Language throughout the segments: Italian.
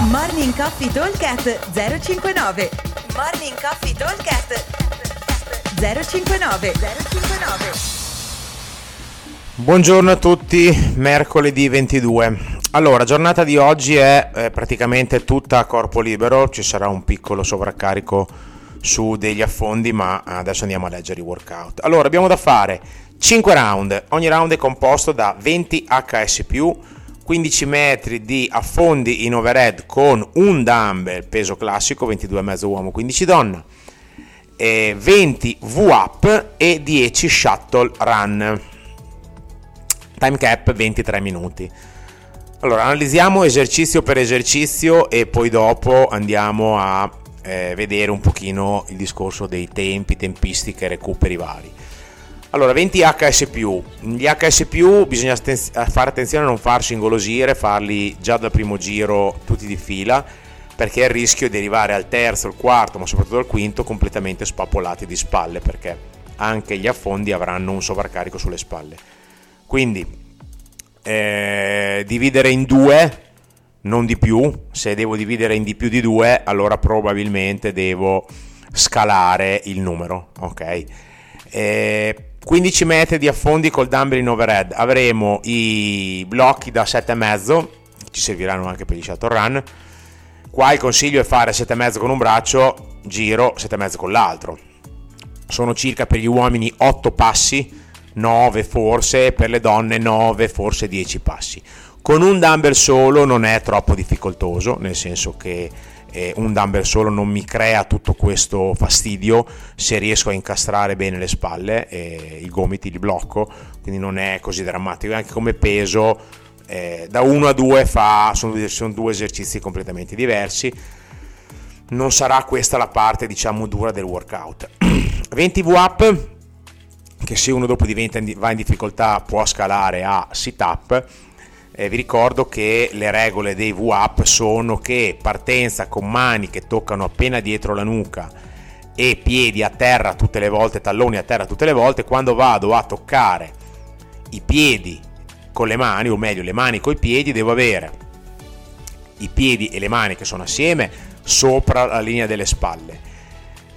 Morning Coffee Talkcast 059 Morning Coffee Talkcast 059 059 Buongiorno a tutti, mercoledì 22. Allora, giornata di oggi è eh, praticamente tutta a corpo libero, ci sarà un piccolo sovraccarico su degli affondi, ma adesso andiamo a leggere i workout. Allora, abbiamo da fare 5 round, ogni round è composto da 20 HS+, 15 metri di affondi in overhead con un dumbbell peso classico, 22,5 uomo, 15 donna, 20 V-up e 10 shuttle run. Time cap 23 minuti. Allora, analizziamo esercizio per esercizio e poi dopo andiamo a eh, vedere un pochino il discorso dei tempi, tempistiche recuperi vari. Allora, 20 HS+, gli HS+, bisogna fare attenzione a non farsi ingolosire, farli già dal primo giro tutti di fila, perché il rischio di arrivare al terzo, al quarto, ma soprattutto al quinto, completamente spappolati di spalle, perché anche gli affondi avranno un sovraccarico sulle spalle. Quindi, eh, dividere in due, non di più, se devo dividere in di più di due, allora probabilmente devo scalare il numero, ok? Eh, 15 metri di affondi col dumbbell in overhead, avremo i blocchi da 7,5, ci serviranno anche per gli shuttle run. Qua il consiglio è fare 7,5 con un braccio, giro 7,5 con l'altro. Sono circa per gli uomini 8 passi, 9 forse, per le donne 9, forse 10 passi. Con un dumbbell solo non è troppo difficoltoso, nel senso che eh, un dumbbell solo non mi crea tutto questo fastidio se riesco a incastrare bene le spalle e i gomiti li blocco, quindi non è così drammatico. Anche come peso, eh, da 1 a 2 fa, sono, sono due esercizi completamente diversi. Non sarà questa la parte, diciamo, dura del workout. 20 V-up, che se uno dopo diventa, va in difficoltà può scalare a sit-up eh, vi ricordo che le regole dei V-Up sono che partenza con mani che toccano appena dietro la nuca e piedi a terra tutte le volte, talloni a terra tutte le volte, quando vado a toccare i piedi con le mani, o meglio le mani con i piedi, devo avere i piedi e le mani che sono assieme sopra la linea delle spalle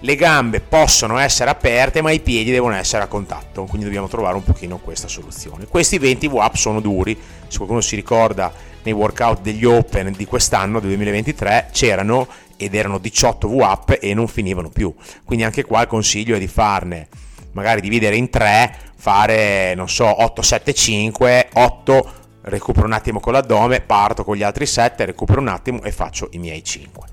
le gambe possono essere aperte ma i piedi devono essere a contatto. Quindi dobbiamo trovare un pochino questa soluzione. Questi 20 V-up sono duri. Se qualcuno si ricorda nei workout degli Open di quest'anno del 2023 c'erano ed erano 18 V-up e non finivano più. Quindi anche qua il consiglio è di farne magari dividere in 3 fare non so 8 7 5 8 recupero un attimo con l'addome parto con gli altri 7 recupero un attimo e faccio i miei 5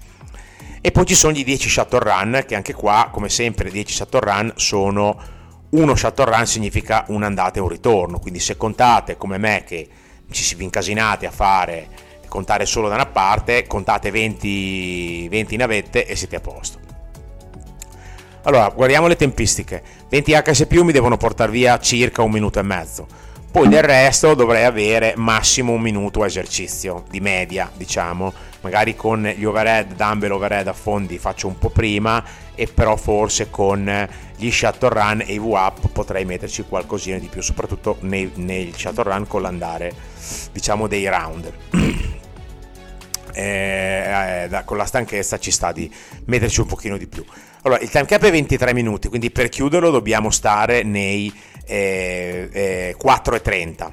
e poi ci sono gli 10 shuttle run, che anche qua, come sempre, 10 shuttle run sono uno shuttle run significa un'andata e un ritorno. Quindi se contate come me che ci si incasinate a fare contare solo da una parte, contate 20, 20 navette e siete a posto. Allora, guardiamo le tempistiche. 20 HS mi devono portare via circa un minuto e mezzo. Poi del resto dovrei avere massimo un minuto esercizio, di media, diciamo magari con gli overhead, dumbbell overhead a fondi faccio un po' prima e però forse con gli shuttle run e i V-up potrei metterci qualcosina di più, soprattutto nei, nei shuttle run con l'andare diciamo dei round. Eh, eh, con la stanchezza ci sta di metterci un pochino di più. Allora, il time cap è 23 minuti, quindi per chiuderlo dobbiamo stare nei eh, eh 4,30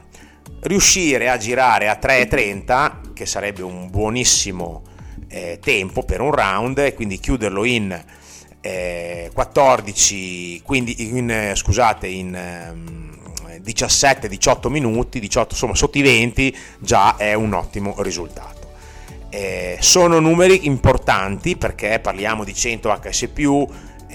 riuscire a girare a 3,30 che sarebbe un buonissimo eh, tempo per un round e quindi chiuderlo in eh, 14 quindi in, eh, scusate in eh, 17-18 minuti 18 insomma sotto i 20 già è un ottimo risultato. Eh, sono numeri importanti perché parliamo di 100 HS+,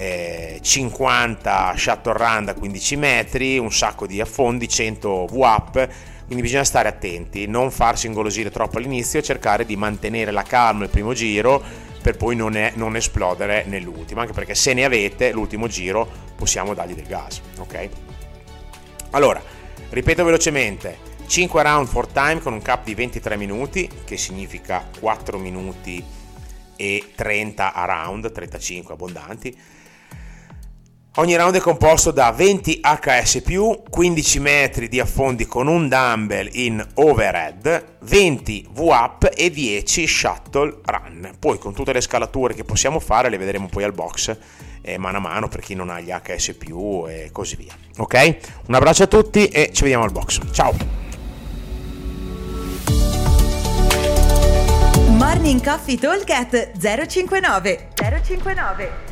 eh, 50 shuttle run da 15 metri, un sacco di affondi, 100 V-up, quindi bisogna stare attenti, non farsi ingolosire troppo all'inizio e cercare di mantenere la calma il primo giro per poi non, è, non esplodere nell'ultimo, anche perché se ne avete l'ultimo giro possiamo dargli del gas, ok? Allora, ripeto velocemente, 5 round for time con un cap di 23 minuti, che significa 4 minuti e 30 a round, 35 abbondanti Ogni round è composto da 20 HS+, 15 metri di affondi con un dumbbell in overhead, 20 V-up e 10 shuttle run. Poi con tutte le scalature che possiamo fare le vedremo poi al box eh, mano a mano per chi non ha gli HS+, e così via. Ok? Un abbraccio a tutti e ci vediamo al box. Ciao! Morning Coffee Talk 059 059